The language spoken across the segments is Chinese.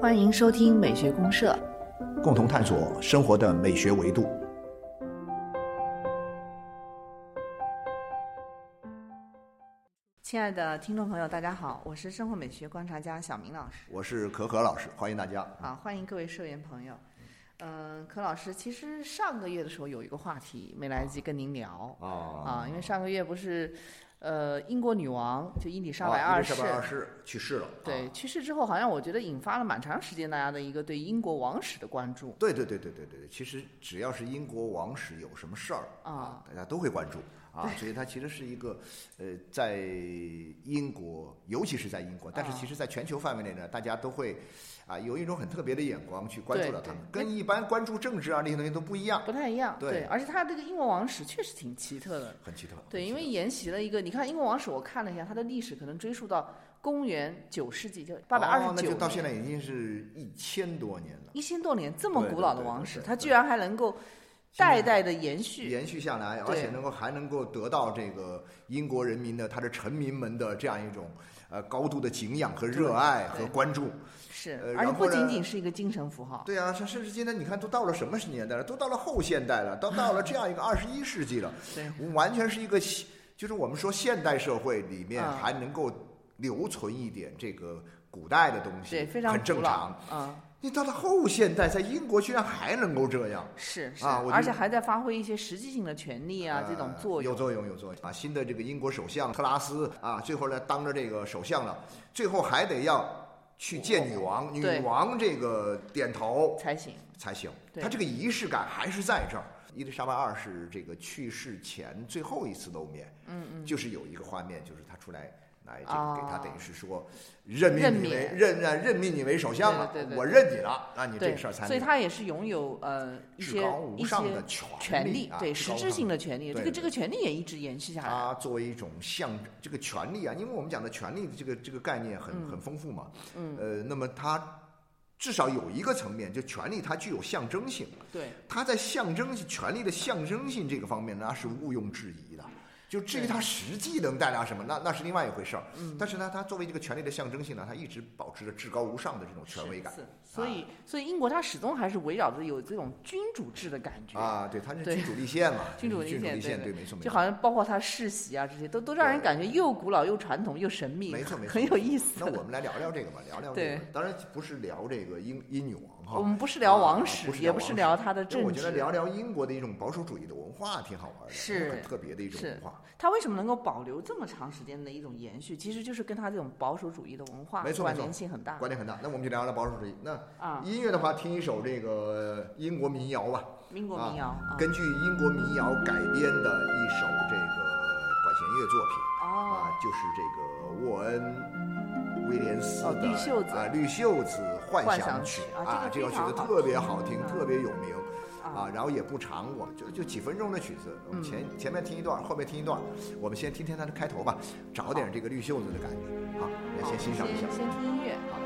欢迎收听美学公社，共同探索生活的美学维度。亲爱的听众朋友，大家好，我是生活美学观察家小明老师。我是可可老师，欢迎大家。啊，欢迎各位社员朋友。嗯，可老师，其实上个月的时候有一个话题没来得及跟您聊啊啊，因为上个月不是。呃，英国女王就伊丽莎白二世去世了。对，去世之后，好像我觉得引发了蛮长时间大家的一个对英国王室的关注。对对对对对对，其实只要是英国王室有什么事儿啊，大家都会关注啊，所以它其实是一个呃，在英国，尤其是在英国，但是其实在全球范围内呢，大家都会。啊，有一种很特别的眼光去关注到他们，跟一般关注政治啊那些东西都不一样，不太一样。对，而且他这个英国王室确实挺奇特的，很奇特。对，因为沿袭了一个，你看英国王室，我看了一下，它的历史可能追溯到公元九世纪，就八百二十九那就到现在已经是一千多年了。一千多年这么古老的王室，它居然还能够代代的延续，延续下来，而且能够还能够得到这个英国人民的他的臣民们的这样一种呃高度的敬仰和热爱和关注。是，而且不仅仅是一个精神符号。对啊，甚甚至今天你看，都到了什么年代了？都到了后现代了，都到了这样一个 二十一世纪了。对，完全是一个，就是我们说现代社会里面还能够留存一点这个古代的东西，对，非常很正常。啊，你到了后现代，在英国居然还能够这样，是啊，而且还在发挥一些实际性的权利啊，这种作用。有作用，有作用啊！新的这个英国首相特拉斯啊，最后呢当着这个首相了，最后还得要。去见女王，女王这个点头才行，才行。他这个仪式感还是在这儿。伊丽莎白二世这个去世前最后一次露面，嗯嗯，就是有一个画面，就是他出来。来，这个给他等于是说，任命你为任任任命你为首相了，我认你了，那你这个事儿才。所以他也是拥有呃一些一些权利，对实质性的权利，这个这个权利也一直延续下来。他作为一种象征，这个权利啊，因为我们讲的权利的这个这个概念很很丰富嘛，嗯，呃，那么它至少有一个层面，就权利它具有象征性，对，它在象征性权力的象征性这个方面，那是毋庸置疑的。就至于它实际能带来什么，那那是另外一回事儿。嗯，但是呢，它作为这个权力的象征性呢，它一直保持着至高无上的这种权威感。是，所以所以英国它始终还是围绕着有这种君主制的感觉。啊，对，它是君主立宪嘛。君主立宪，对，没错没错。就好像包括它世袭啊这些，都都让人感觉又古老又传统又神秘。没错没错，很有意思。那我们来聊聊这个吧，聊聊这个。当然不是聊这个英英女王哈。我们不是聊王室，也不是聊他的政治。我觉得聊聊英国的一种保守主义的文化挺好玩的，是很特别的一种文化。它为什么能够？保留这么长时间的一种延续，其实就是跟他这种保守主义的文化关联性很大。关联很大。那我们就聊聊保守主义。那啊，音乐的话，听一首这个英国民谣吧。英国民谣，根据英国民谣改编的一首这个管弦乐作品。啊，就是这个沃恩威廉斯的绿袖子啊，绿袖子幻想曲啊，这个曲子特别好听，特别有名。啊，然后也不长，我就就几分钟的曲子，我们前前面听一段，后面听一段，我们先听听它的开头吧，找点这个绿袖子的感觉，好，来先欣赏一下，先听音乐，好。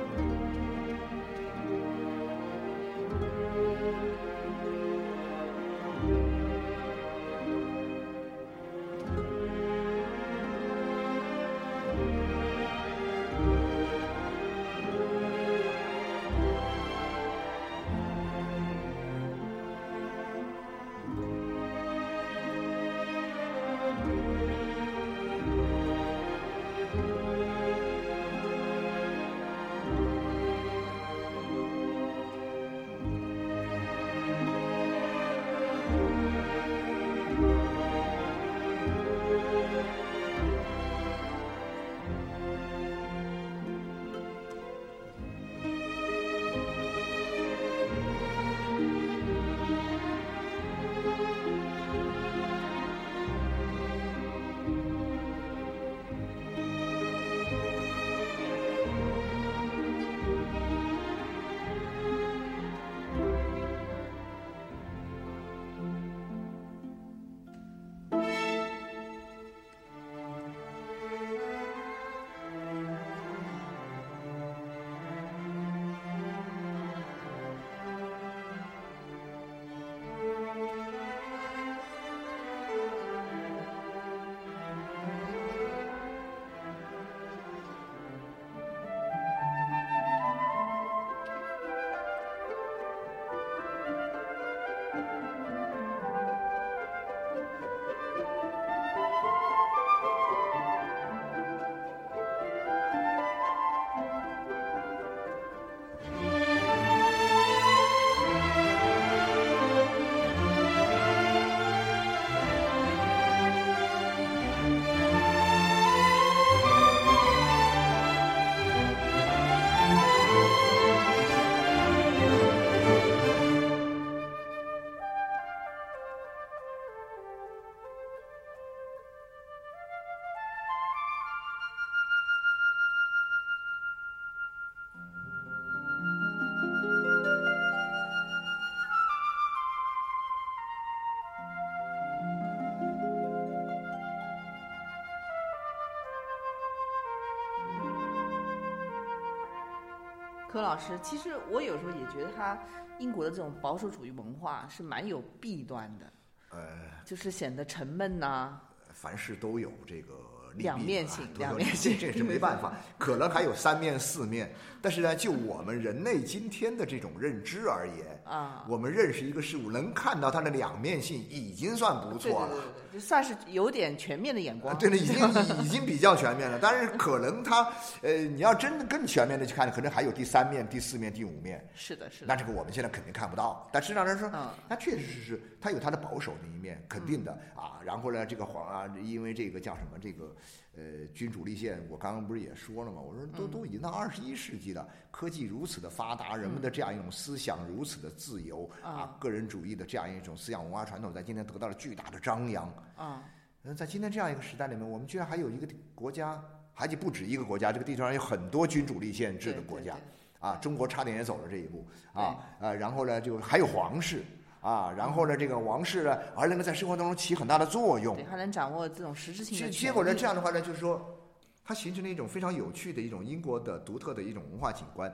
柯老师，其实我有时候也觉得他英国的这种保守主义文化是蛮有弊端的，呃，就是显得沉闷呐、凡事都有这个两面性两面性这也是没办法，可能还有三面四面。但是呢，就我们人类今天的这种认知而言，啊。我们认识一个事物，能看到它的两面性，已经算不错了。对对，就算是有点全面的眼啊，光。对了，已经已经比较全面了，但是可能他，呃，你要真的更全面的去看，可能还有第三面、第四面、第五面。是的，是的。那这个我们现在肯定看不到，但实际上来说嗯，它确实是是它有他的保守的一面，肯定的啊。然后呢，这个皇啊，因为这个叫什么这个呃君主立宪，我刚刚不是也说了吗？我说都都已经到二十一世纪了，科技如此的发达，人们的这样一种思想如此的自由啊，个人主义的这样一种思想文化传统，在今天得到了巨大的张扬。啊，嗯，在今天这样一个时代里面，我们居然还有一个国家，还就不止一个国家，这个地球上有很多君主立宪制的国家啊。中国差点也走了这一步啊呃，然后呢，就还有皇室啊，然后呢，这个王室呢，而能够在生活当中起很大的作用对，。他能掌握这种实质性结果呢，这样的话呢，就是说，它形成了一种非常有趣的一种英国的独特的一种文化景观。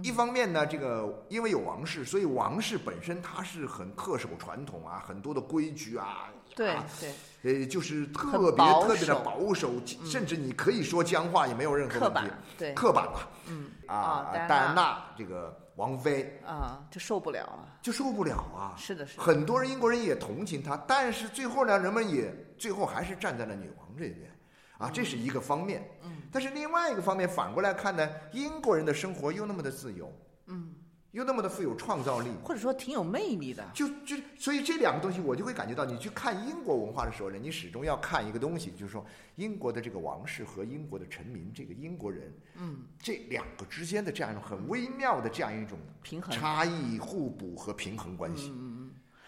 一方面呢，这个因为有王室，所以王室本身它是很恪守传统啊，很多的规矩啊，对啊对呃，就是特别特别的保守，甚至你可以说僵化也没有任何刻问题板。对刻板吧，嗯啊啊，戴安娜娜这个王妃啊，就受不了了。就受不了啊。是的，是的。很多人英国人也同情她，但是最后呢，人们也最后还是站在了女王这边，啊，这是一个方面。嗯。但是另外一个方面，反过来看呢，英国人的生活又那么的自由，嗯，又那么的富有创造力，或者说挺有魅力的。就就所以这两个东西，我就会感觉到，你去看英国文化的时候呢，你始终要看一个东西，就是说英国的这个王室和英国的臣民，这个英国人，嗯，这两个之间的这样一种很微妙的这样一种平衡差异、互补和平衡关系。嗯嗯嗯。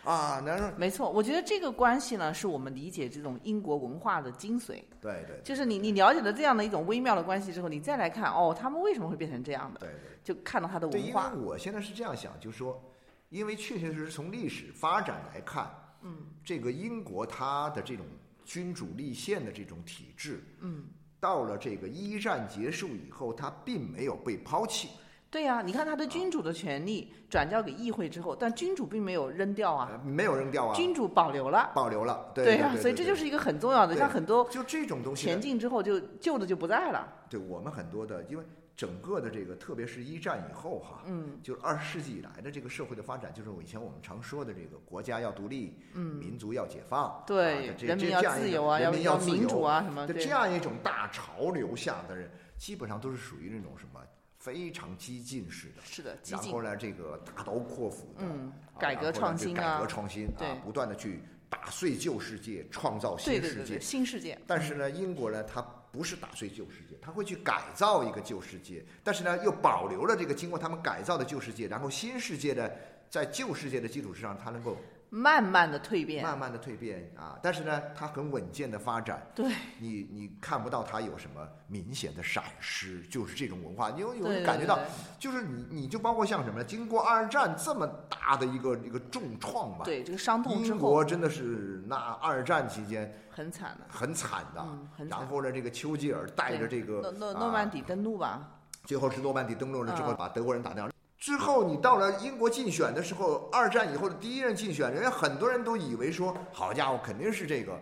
啊，然后没错，我觉得这个关系呢，是我们理解这种英国文化的精髓。对对就是你你了解了这样的一种微妙的关系之后，你再来看哦，他们为什么会变成这样的，对对。就看到他的对，因为文化。我现在是这样想，就是说，因为确确实实从历史发展来看，嗯，这个英国它的这种君主立宪的这种体制，嗯，到了这个一战结束以后，它并没有被抛弃。对呀、你看他的君主的权利转交给议会之后，但君主并没有扔掉啊，呃没有扔掉啊，君主保留了。保留了，对呀、所以这就是一个很重要的，像很多就这种东西前进之后就旧的就不在了。对我们很多的，因为整个的这个，特别是一战以后哈，嗯，就二十世纪以来的这个社会的发展，就是我以前我们常说的这个国家要独立，嗯。民族要解放，对啊，这人民要自由啊，要人民要民主啊什么，这样一种大潮流下的人，基本上都是属于那种什么非常激进式的。是的，然后，呢，这个大刀阔斧的，嗯啊改革创新啊革创新对啊，不断的去打碎旧世界，创造新世界。新世界。但是呢，英国呢，它不是打碎旧世界，它会去改造一个旧世界，但是呢，又保留了这个经过他们改造的旧世界，然后新世界呢，在旧世界的基础之上，它能够慢慢的蜕变，慢慢的蜕变啊。但是呢，它很稳健的发展，对，你你看不到它有什么明显的闪失，就是这种文化，你有有感觉到对，就是你你就包括像什么呢？经过二战这么大的一个一个重创吧，对这个伤痛之英国真的是那二战期间很惨的。很惨的。然后呢，这个丘吉尔带着这个诺诺啊诺曼底登陆吧，最后是诺曼底登陆了之后，嗯把德国人打掉。之后你到了英国竞选的时候，二战以后的第一任竞选，人家很多人都以为说，好家伙，肯定是这个，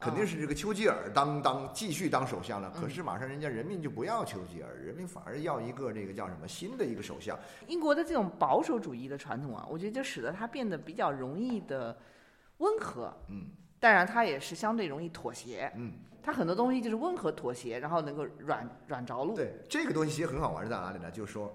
肯定是这个丘吉尔当当继续当首相了。可是马上人家人民就不要丘吉尔，人民反而要一个这个叫什么新的一个首相。英国的这种保守主义的传统啊，我觉得就使得它变得比较容易的温和。嗯，当然它也是相对容易妥协。嗯，它很多东西就是温和妥协，然后能够软软着陆。对这个东西其实很好玩，在哪里呢？就是说，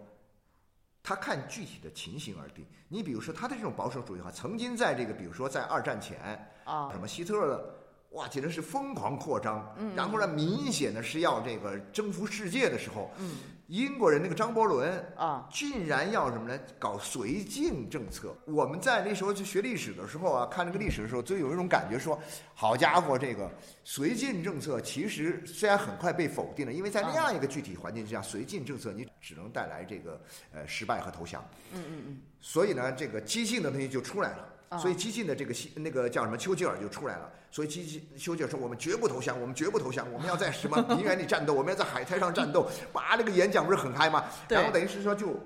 他看具体的情形而定。你比如说他的这种保守主义哈，曾经在这个比如说在二战前，啊，什么希特勒，哇，简直是疯狂扩张，嗯然后呢，明显的是要这个征服世界的时候，嗯英国人那个张伯伦啊，竟然要什么呢？搞绥靖政策。我们在那时候去学历史的时候啊，看这个历史的时候，就有一种感觉说，好家伙，这个绥靖政策其实虽然很快被否定了，因为在那样一个具体环境之下，绥靖政策你只能带来这个呃失败和投降。嗯嗯嗯，所以呢，这个激进的东西就出来了。所以激进的这个西那个叫什么丘吉尔就出来了。所以激进丘吉尔说：“我们绝不投降，我们绝不投降，我们要在什么平原里战斗，我们要在海滩上战斗。”把那个演讲不是很嗨吗？然后等于是说就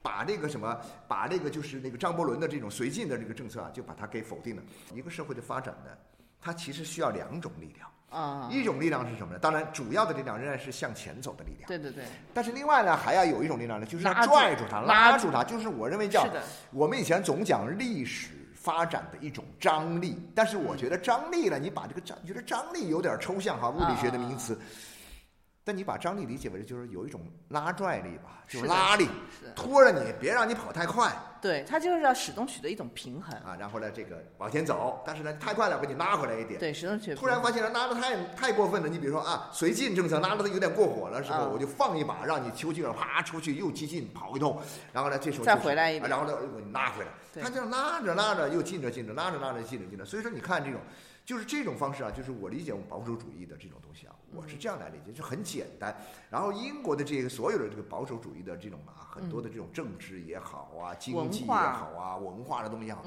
把那个什么，把那个就是那个张伯伦的这种绥靖的这个政策啊，就把它给否定了。一个社会的发展呢，它其实需要两种力量。啊，一种力量是什么呢？当然，主要的力量仍然是向前走的力量。对对对。但是另外呢，还要有一种力量呢，就是要拽住它，拉住它。就是我认为叫我们以前总讲历史发展的一种张力，但是我觉得张力呢，你把这个张，觉得张力有点抽象哈，物理学的名词。但你把张力理解为就是有一种拉拽力吧，就是拉力，拖着你，别让你跑太快。对，它就是要始终取得一种平衡啊。然后呢，这个往前走，但是呢，太快了，把你拉回来一点。对，始终取。突然发现了拉的太太过分了，你比如说啊，随进政策拉的有点过火了时候，我就放一把，让你丘吉尔啪出去又激进跑一通，然后呢，这时候再回来一点，然后呢，又给你拉回来。他这样拉着拉着又进着进着，拉着拉着进着进着。所以说，你看这种。就是这种方式啊，就是我理解我们保守主义的这种东西啊，我是这样来理解，就很简单。然后英国的这个所有的这个保守主义的这种啊，很多的这种政治也好啊，经济也好啊，文化的东西也好，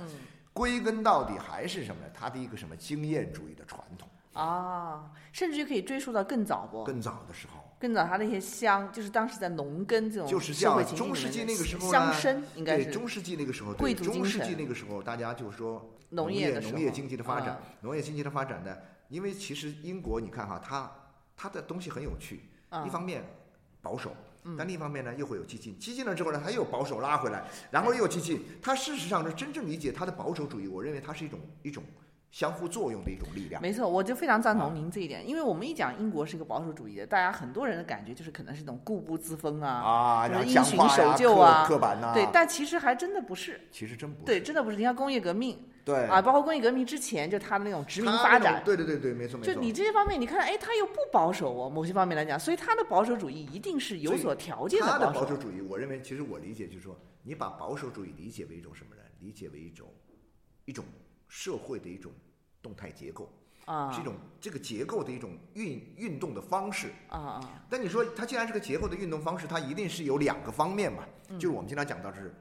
归根到底还是什么呢？它的一个什么经验主义的传统啊，甚至于可以追溯到更早不？更早的时候，更早他那些乡，就是当时在农耕这种就是像中世纪那个时候乡绅应该是中世纪那个时候，对中世纪那个时候，大家就说。农业农业经济的发展，农业经济的发展呢？因为其实英国你看哈，它它的东西很有趣，一方面保守，但另一方面呢又会有激进，激进了之后呢，它又保守拉回来，然后又激进。它事实上是真正理解它的保守主义，我认为它是一种一种。相互作用的一种力量，没错，我就非常赞同您这一点，因为我们一讲英国是一个保守主义的，大家很多人的感觉就是可能是一种固步自封啊，啊，因循守旧啊，刻板呐，对，但其实还真的不是，其实真不是，对，真的不是。你看工业革命，对，啊，包括工业革命之前，就他的那种殖民发展，对对对对，没错没错。就你这些方面，你看，哎，他又不保守哦，某些方面来讲，所以他的保守主义一定是有所条件的。他的保守主义，我认为，其实我理解就是说，你把保守主义理解为一种什么呢？理解为一种一种社会的一种。动态结构啊，是一种这个结构的一种运运动的方式啊啊。但你说它既然是个结构的运动方式，它一定是有两个方面嘛？就是我们经常讲到是，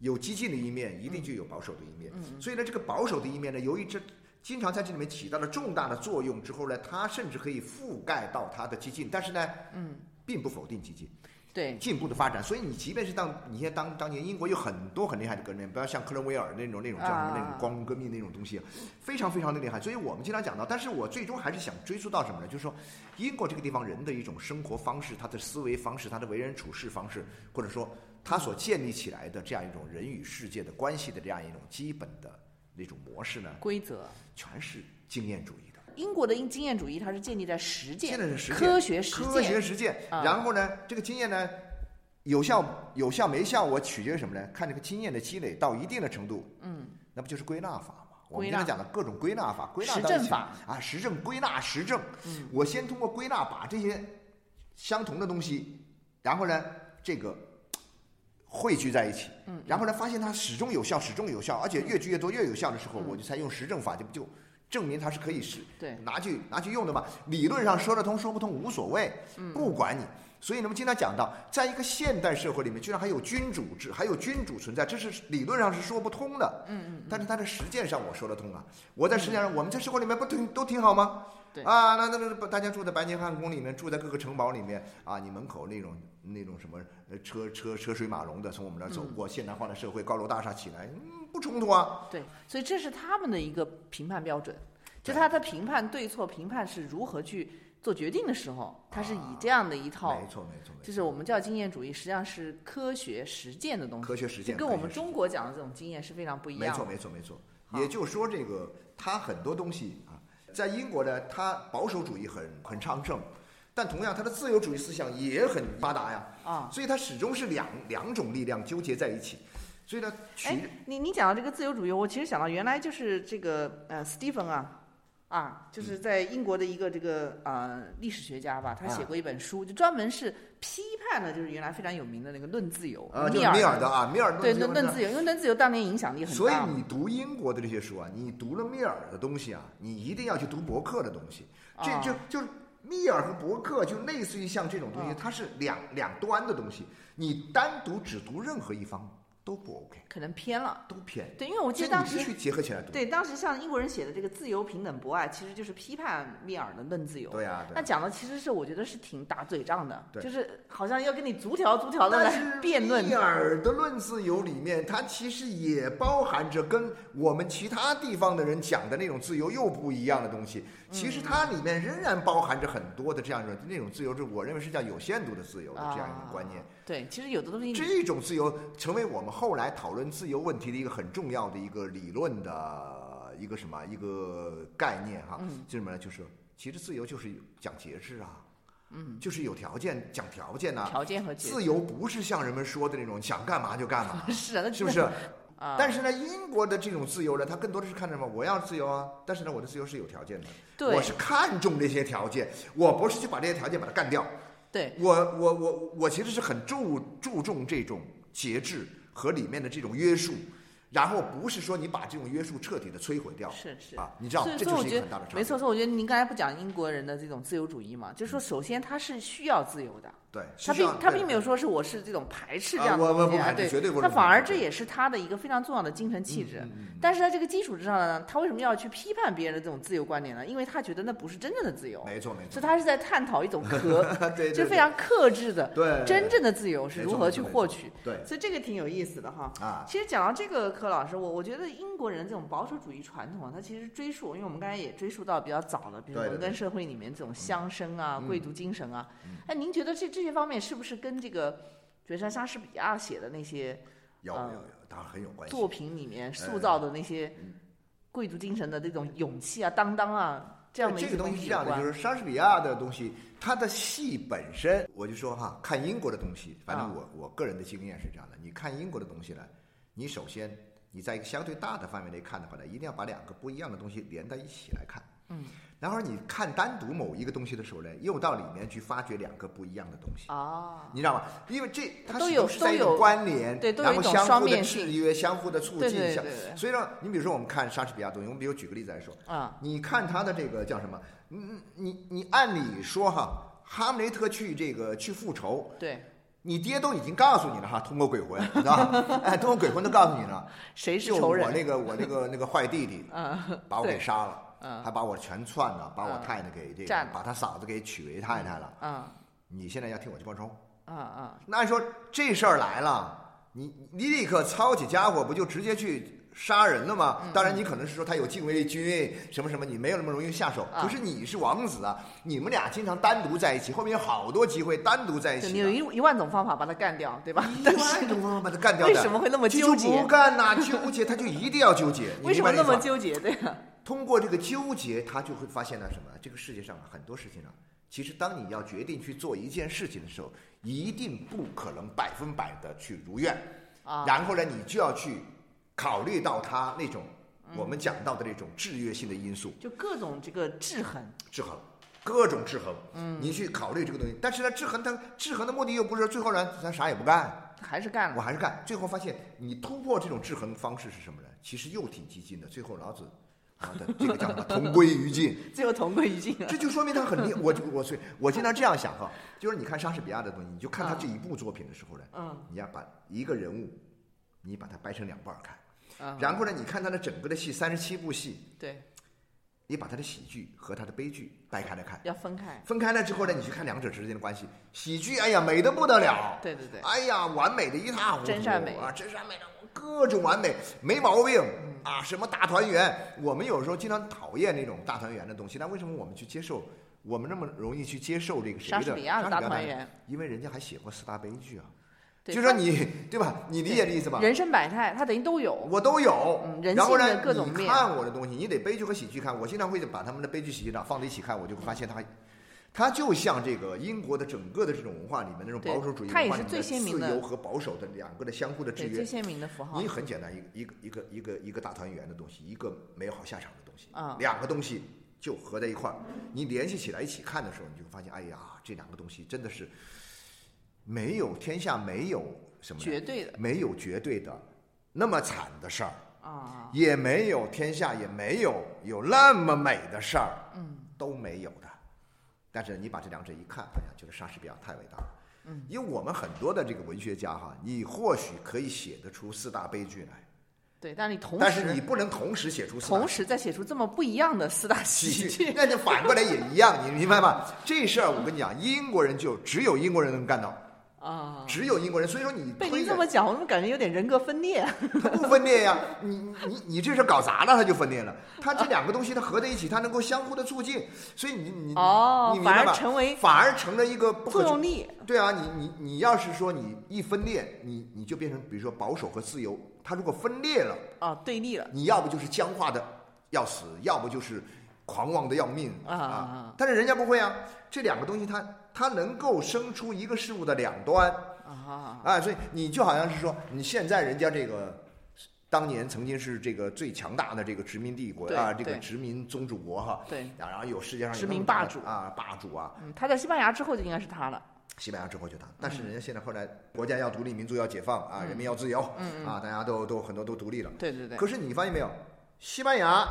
有激进的一面，一定就有保守的一面。嗯所以呢，这个保守的一面呢，由于这经常在这里面起到了重大的作用之后呢，它甚至可以覆盖到它的激进，但是呢，嗯，并不否定激进。对进步的发展，所以你即便是当你现在当当年英国有很多很厉害的革命，不要像克伦威尔那种那种叫什么那种光荣革命那种东西，非常非常的厉害。所以我们经常讲到，但是我最终还是想追溯到什么呢？就是说，英国这个地方人的一种生活方式，他的思维方式，他的为人处事方式，或者说他所建立起来的这样一种人与世界的关系的这样一种基本的那种模式呢？规则全是经验主义的。英国的经经验主义，它是建立在实践、科学实践、科学实践。然后呢，这个经验呢，有效有效没效，我取决于什么呢？看这个经验的积累到一定的程度，嗯，那不就是归纳法吗？我们经常讲的各种归纳法，归纳实证法啊，实证归纳实证。嗯，我先通过归纳把这些相同的东西，然后呢，这个汇聚在一起，嗯，然后呢，发现它始终有效，始终有效，而且越聚越多越有效的时候，我就才用实证法，就就。证明它是可以是拿去拿去用的嘛？理论上说得通说不通无所谓，不管你。所以，呢，我们经常讲到，在一个现代社会里面，居然还有君主制，还有君主存在，这是理论上是说不通的。嗯嗯。但是它在实践上我说得通啊！我在实践上，我们在社会里面不挺都挺好吗？对。啊，那那那大家住在白金汉宫里面，住在各个城堡里面啊，你门口那种那种什么车车车水马龙的从我们那儿走过，现代化的社会，高楼大厦起来。嗯不冲突啊！对，所以这是他们的一个评判标准，就他的评判对错、评判是如何去做决定的时候，他是以这样的一套，没错没错，就是我们叫经验主义，实际上是科学实践的东西，科学实践跟我们中国讲的这种经验是非常不一样。没错没错没错，也就是说，这个他很多东西啊，在英国呢，他保守主义很很昌盛，但同样他的自由主义思想也很发达呀，啊，所以它始终是两两种力量纠结在一起。所以呢，哎，你你讲到这个自由主义，我其实想到原来就是这个呃，斯蒂芬啊，啊，就是在英国的一个这个呃历史学家吧，他写过一本书，就专门是批判了，就是原来非常有名的那个《论自由》啊，米尔的啊，米尔对论论自由，因为论自由当年影响力很大。所以你读英国的这些书啊，你读了密尔的东西啊，你一定要去读伯克的东西。这就就是密尔和伯克，就类似于像这种东西，它是两两端的东西，你单独只读任何一方。都不 OK，可能偏了，都偏。对，因为我记得当时必须结合起来读。对，当时像英国人写的这个自由、平等、博爱，其实就是批判密尔的论自由。对呀，那讲的其实是我觉得是挺打嘴仗的，对就是好像要跟你逐条逐条的来 辩论。密尔的论自由里面，它其实也包含着跟我们其他地方的人讲的那种自由又不一样的东西。其实它里面仍然包含着很多的这样种那种自由，是我认为是叫有限度的自由的这样一种观念。对，其实有的东西这种自由成为我们后来讨论自由问题的一个很重要的一个理论的一个什么一个概念哈，就什么呢？就是其实自由就是讲节制啊，嗯，就是有条件讲条件呐，条件和自由不是像人们说的那种想干嘛就干嘛，是啊，是不是？啊，但是呢，英国的这种自由呢，它更多的是看什么？我要自由啊，但是呢，我的自由是有条件的，对，我是看重这些条件，我不是去把这些条件把它干掉。对我，我，我，我其实是很注注重这种节制和里面的这种约束。然后不是说你把这种约束彻底的摧毁掉，是是啊，你知道这就是一个很大的差别。没错，所以我觉得您刚才不讲英国人的这种自由主义嘛，就是说首先他是需要自由的，对，他并他并没有说是我是这种排斥这样的东西啊，对，绝对不是。他反而这也是他的一个非常重要的精神气质。但是在这个基础之上呢，他为什么要去批判别人的这种自由观点呢？因为他觉得那不是真正的自由。没错没错。所以他是在探讨一种克，对，就非常克制的，对，真正的自由是如何去获取。对，所以这个挺有意思的哈。啊，其实讲到这个，柯老师，我我觉得。英国人这种保守主义传统啊，它其实追溯，因为我们刚才也追溯到比较早的，比如伦敦社会里面这种乡绅啊、贵族精神啊。哎，您觉得这这些方面是不是跟这个，绝杀莎士比亚写的那些有有有，当然很有关系。作品里面塑造的那些贵族精神的这种勇气啊、担当啊，这样的这个东西是这样的，就是莎士比亚的东西，他的戏本身，我就说哈，看英国的东西，反正我我个人的经验是这样的，你看英国的东西呢，你首先。你在一个相对大的范围内看的话呢，一定要把两个不一样的东西连在一起来看。嗯。然后你看单独某一个东西的时候呢，又到里面去发掘两个不一样的东西。哦。你知道吗？因为这它是是在一种关联，对，然后相互的制约、相互的促进。对对对。所以说，你比如说我们看莎士比亚东西，我们比如举个例子来说。啊。你看他的这个叫什么？你你你按理说哈，哈姆雷特去这个去复仇。对。你爹都已经告诉你了哈，通过鬼魂，是吧？哎，通过鬼魂都告诉你了，谁是仇人？我那个我那个那个坏弟弟，嗯，把我给杀了，嗯，还把我全篡了，把我太太给这个，把他嫂子给娶为太太了，嗯，你现在要替我去报仇，嗯嗯，那说这事儿来了，你你立刻操起家伙，不就直接去？杀人了吗？当然，你可能是说他有禁卫军什么什么，你没有那么容易下手。可是你是王子啊，你们俩经常单独在一起，后面有好多机会单独在一起。你有一一万种方法把他干掉，对吧？一万种方法把他干掉。为什么会那么纠结？不干呐，纠结他就一定要纠结。为什么那么纠结？对呀。通过这个纠结，他就会发现了什么？这个世界上很多事情啊，其实当你要决定去做一件事情的时候，一定不可能百分百的去如愿。啊。然后呢，你就要去。考虑到他那种我们讲到的那种制约性的因素，就各种这个制衡，制衡，各种制衡。嗯，你去考虑这个东西，但是呢，制衡它制衡的目的又不是最后呢，咱啥也不干，还是干了，我还是干。最后发现你突破这种制衡方式是什么呢？其实又挺激进的。最后老子啊的这个叫什么？同归于尽。最后同归于尽。这就说明他很厉。我我所以，我经常这样想哈，就是你看莎士比亚的东西，你就看他这一部作品的时候呢，嗯，你要把一个人物，你把它掰成两半看。嗯，然后呢？你看他的整个的戏，三十七部戏，对，你把他的喜剧和他的悲剧掰开来看，要分开。分开了之后呢，你去看两者之间的关系。喜剧，哎呀，美的不得了，对对对，哎呀，完美的一塌糊涂，真善美啊，真善美的，各种完美，没毛病啊。什么大团圆？我们有时候经常讨厌那种大团圆的东西，但为什么我们去接受？我们那么容易去接受这个谁的莎士比亚的大团圆？因为人家还写过四大悲剧啊。就说你对吧？你理解这意思吧？人生百态，他等于都有。我都有。嗯，人性的各种面。你看我的东西，你得悲剧和喜剧看。我经常会把他们的悲剧、喜剧档放在一起看，我就会发现它，它就像这个英国的整个的这种文化里面那种保守主义文化里面的自由和保守的两个的相互的制约。最鲜明的符号。你很简单，一个一个一个一个一个大团圆的东西，一个没有好下场的东西。啊。两个东西就合在一块儿，你联系起来一起看的时候，你就会发现，哎呀，这两个东西真的是没有天下没有。什么？绝对的，没有绝对的那么惨的事儿啊，也没有天下也没有有那么美的事儿，嗯，都没有的。但是你把这两者一看，哎呀，觉得莎士比亚太伟大了。嗯，因为我们很多的这个文学家哈，你或许可以写得出四大悲剧来，对，但是你同时，但是你不能同时写出四大同时再写出这么不一样的四大喜喜剧，那就反过来也一样，你明白吗？这事儿我跟你讲，英国人就只有英国人能干到，啊。只有英国人。所以说你被推的您这么讲，我怎么感觉有点人格分裂？他不分裂呀，你你你这事搞砸了，他就分裂了。他这两个东西它合在一起，它能够相互的促进，所以你你哦反而你明白吧？成为反而成了一个不可作用力对啊，你你你要是说你一分裂，你你就变成比如说保守和自由，他如果分裂了，啊，对立了你要不就是僵化的要死，要不就是狂妄的要命啊但是人家不会啊，这两个东西它它能够生出一个事物的两端啊！啊，所以你就好像是说，你现在人家这个。当年曾经是这个最强大的这个殖民帝国啊，这个殖民宗主国哈，对，啊然后有世界上有殖民霸主啊，霸主啊，嗯，他在西班牙之后就应该是他了。西班牙之后就他，但是人家现在后来国家要独立，民族要解放啊，人民要自由，嗯啊，大家都都很多都独立了。对对对，可是你发现没有，西班牙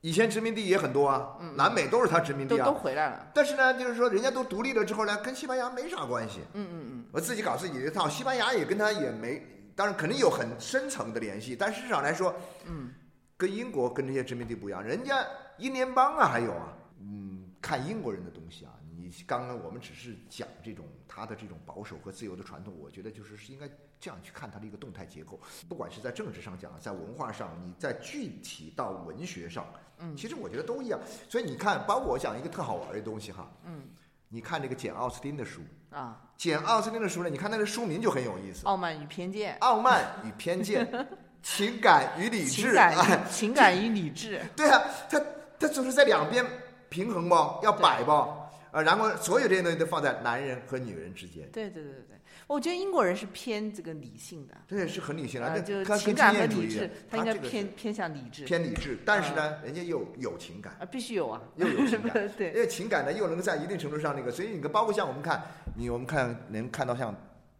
以前殖民地也很多啊，南美都是他殖民都都地啊。回来了。但是呢，就是说人家都独立了之后呢，跟西班牙没啥关系。嗯嗯嗯，我自己搞自己的一套，西班牙也跟他也没，当然肯定有很深层的联系，但事实上来说，嗯，跟英国跟这些殖民地不一样，人家英联邦啊还有啊，嗯，看英国人的东西啊，你刚刚我们只是讲这种他的这种保守和自由的传统，我觉得就是是应该这样去看它的一个动态结构，不管是在政治上讲，在文化上，你在具体到文学上，嗯其实我觉得都一样。所以你看，包括我讲一个特好玩的东西哈，嗯，你看这个简奥斯汀的书，啊，简奥斯汀的书呢，你看他的书名就很有意思，傲慢与偏见，傲慢与偏见，情感与理智，情感情感与理智。对啊，他他总是在两边平衡吧，要摆吧，呃，然后所有这些东西都放在男人和女人之间，对对对对对，我觉得英国人是偏这个理性的，对是很理性的，啊，就是他跟情感经验主义和理智，他应该偏偏向理智，偏理智，但是呢，人家又有情感。啊，必须有啊，又有情感 因，为情感呢，又能够在一定程度上那个，所以你看，包括像我们看，你我们看能看到像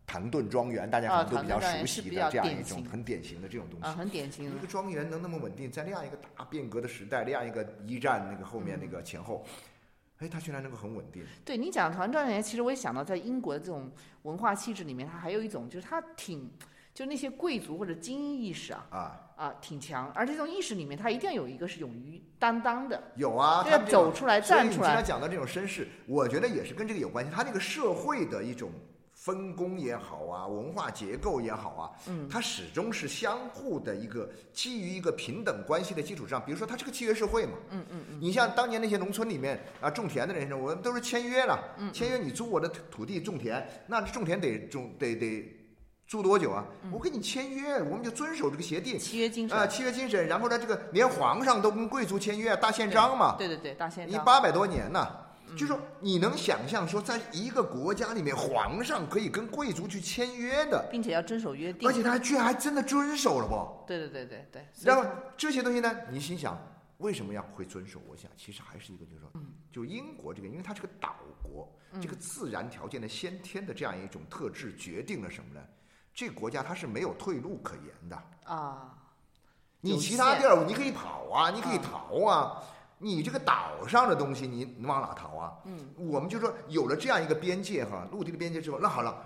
唐顿庄园，大家可能都比较熟悉的这样一种很典型的这种东啊，西。很典型一个庄园能那么稳定，在那样一个大变革的时代，那样一个一战那个后面那个前后，哎，他居然能够很稳定。对你讲团状元，其实我也想到，在英国的这种文化气质里面，它还有一种就是它挺，就那些贵族或者精英意识啊啊，啊挺强，而这种意识里面，它一定要有一个是勇于担当的，有啊，他走出来站出来你经常讲到这种绅士，我觉得也是跟这个有关系。他那个社会的一种分工也好啊，文化结构也好啊，嗯，它始终是相互的一个基于一个平等关系的基础上。比如说，它是个契约社会嘛，嗯嗯嗯，你像当年那些农村里面啊种田的人，我们都是签约了，嗯签约你租我的土土地种田，那种田得种得得租多久啊？嗯。我跟你签约，我们就遵守这个协定。契约精神。啊，契约精神，然后呢，这个连皇上都跟贵族签约，大宪章嘛，对对对，大宪章，你八百多年呢，就说你能想象说，在一个国家里面，皇上可以跟贵族去签约的，并且要遵守约定，而且他还居然还真的遵守了不？对对对对对，然后这些东西呢，你心想为什么要会遵守？我想其实还是一个，就是说，就英国这个，因为它是个岛国，这个自然条件的先天的这样一种特质，决定了什么呢？这个国家它是没有退路可言的。啊，你其他地儿你可以跑啊，你可以逃啊，你这个岛上的东西你你往哪逃啊？嗯，我们就说有了这样一个边界哈，陆地的边界之后，那好了，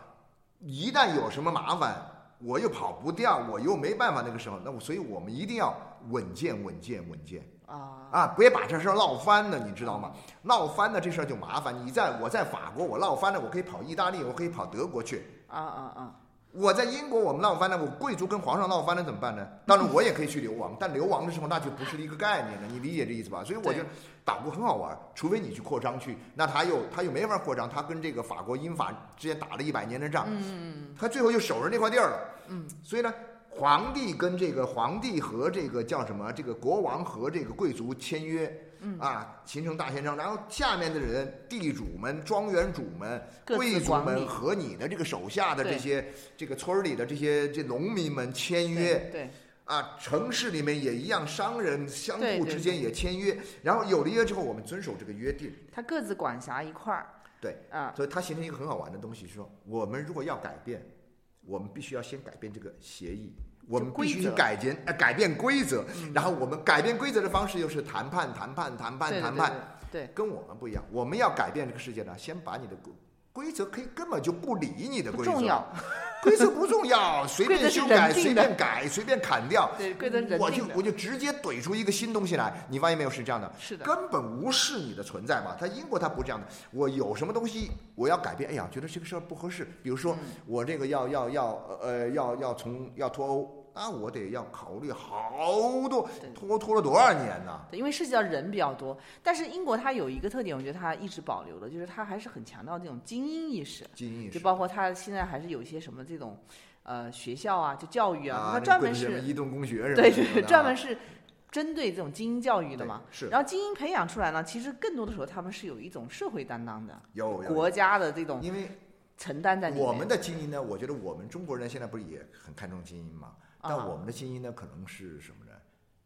一旦有什么麻烦，我又跑不掉，我又没办法，那个时候，那我所以我们一定要稳健、稳健、稳健啊，啊，别把这事儿闹翻了，你知道吗？闹翻了这事儿就麻烦。你在我在法国，我闹翻了，我可以跑意大利，我可以跑德国去。啊啊啊，我在英国，我们闹翻了，我贵族跟皇上闹翻了怎么办呢？当然我也可以去流亡，但流亡的时候那就不是一个概念了，你理解这意思吧？所以我觉得岛国很好玩，除非你去扩张去，那他又他又没法扩张，他跟这个法国英法之间打了一百年的仗，嗯他最后就守着那块地儿了，嗯，所以呢。皇帝跟这个皇帝和这个叫什么？这个国王和这个贵族签约，嗯。啊，形成大宪章，然后下面的人，地主们、庄园主们、贵族们和你的这个手下的这些这个村儿里的这些这农民们签约对对，啊，城市里面也一样，商人相互之间也签约，然后有了约之后，我们遵守这个约定，他各自管辖一块儿，对，啊，所以它形成一个很好玩的东西，是说我们如果要改变，我们必须要先改变这个协议。我们必须去改变呃改变规则，然后我们改变规则的方式又是谈判谈判谈判谈判，对对，跟我们不一样。我们要改变这个世界呢，先把你的规规则可以根本就不理你的规则，重要。规则不重要，随便修改，随便改，随便砍掉。对，规则人我就我就直接怼出一个新东西来。你发现没有？是这样的，是的，根本无视你的存在嘛。他英国他不这样的。我有什么东西我要改变？哎呀，觉得这个事儿不合适。比如说，我这个要要要呃要要从要脱欧。那我得要考虑好多，拖拖了多少年呢？对，因为涉及到人比较多。但是英国它有一个特点，我觉得它一直保留的，就是它还是很强调这种精英意识。精英意识。就包括它现在还是有一些什么这种，呃，学校啊，就教育啊，它专门是移动工学对对，专门是针对这种精英教育的嘛。是。然后精英培养出来呢，其实更多的时候他们是有一种社会担当的，有国家的这种因为承担在里面。我们的精英呢，我觉得我们中国人现在不是也很看重精英嘛？但我们的精英呢，可能是什么呢？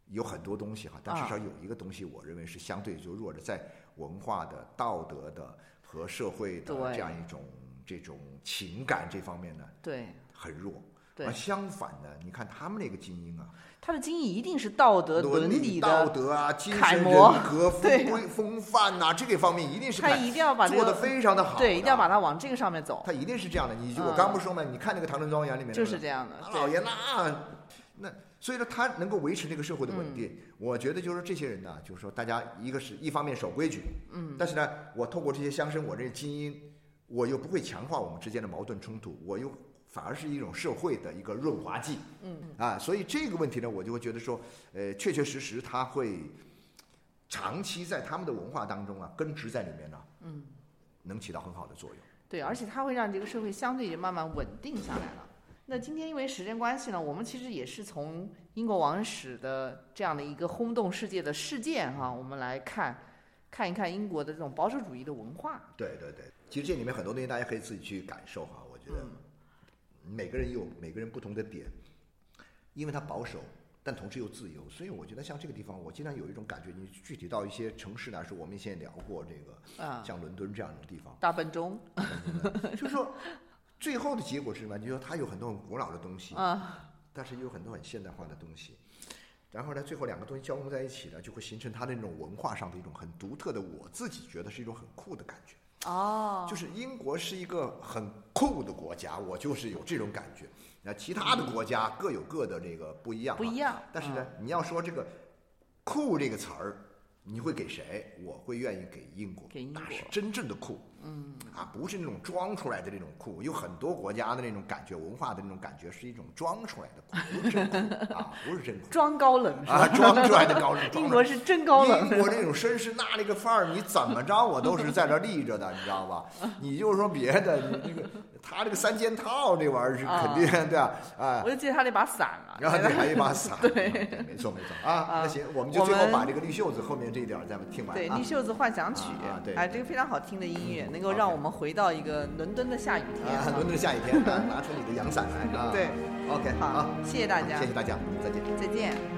有很多东西哈，但至少有一个东西，我认为是相对就弱的，在文化的、道德的和社会的这样一种这种情感这方面呢，对，很弱。对，相反的，你看他们那个精英啊，他的精英一定是道德伦理、道德啊、精神、人格、风规、风范呐，这个方面一定是他一定要把做的非常的好，对，一定要把它往这个上面走。他一定是这样的。你就我刚不说嘛，你看那个《唐顿庄园》里面就是这样的，老爷那那，所以说他能够维持这个社会的稳定。我觉得就是这些人呢，就是说大家一个是一方面守规矩，嗯，但是呢，我透过这些乡绅，我这精英，我又不会强化我们之间的矛盾冲突，我又。反而是一种社会的一个润滑剂，嗯嗯啊，所以这个问题呢，我就会觉得说，呃，确确实实它会长期在他们的文化当中啊根植在里面呢，嗯，能起到很好的作用。对，而且它会让这个社会相对也慢慢稳定下来了。那今天因为时间关系呢，我们其实也是从英国王室的这样的一个轰动世界的事件哈，我们来看看一看英国的这种保守主义的文化。对对对，其实这里面很多东西大家可以自己去感受哈，我觉得。每个人有每个人不同的点，因为他保守，但同时又自由，所以我觉得像这个地方，我经常有一种感觉。你具体到一些城市来说，我们以前也聊过这个，啊，像伦敦这样的地方，大笨钟，就是说，最后的结果是什么？你说它有很多很古老的东西，啊，但是又有很多很现代化的东西，然后呢，最后两个东西交融在一起呢，就会形成它的那种文化上的一种很独特的，我自己觉得是一种很酷的感觉。哦，就是英国是一个很酷的国家，我就是有这种感觉。那其他的国家各有各的这个不一样，不一样。但是呢，你要说这个“酷”这个词儿，你会给谁？我会愿意给英国，给英国，那是真正的酷。嗯，啊，不是那种装出来的那种酷，有很多国家的那种感觉，文化的那种感觉是一种装出来的酷，不是真酷啊，不是真酷。装高冷啊，装出来的高冷。英国是真高冷。英国那种绅士那那个范儿，你怎么着我都是在这立着的，你知道吧？你就说别的，你这个他这个三件套这玩意儿是肯定 对啊，哎。我就记得他那把伞了。然后你还一把伞。对，没错没错啊。那行，我们就最后把这个绿袖子后面这一点再听完。对，绿袖子幻想曲，对，哎，这个非常好听的音乐，能够让我们回。到一个伦敦的下雨天，伦敦的下雨天，拿出你的阳伞来啊！对，OK，好，谢谢大家，谢谢大家，再见，再见。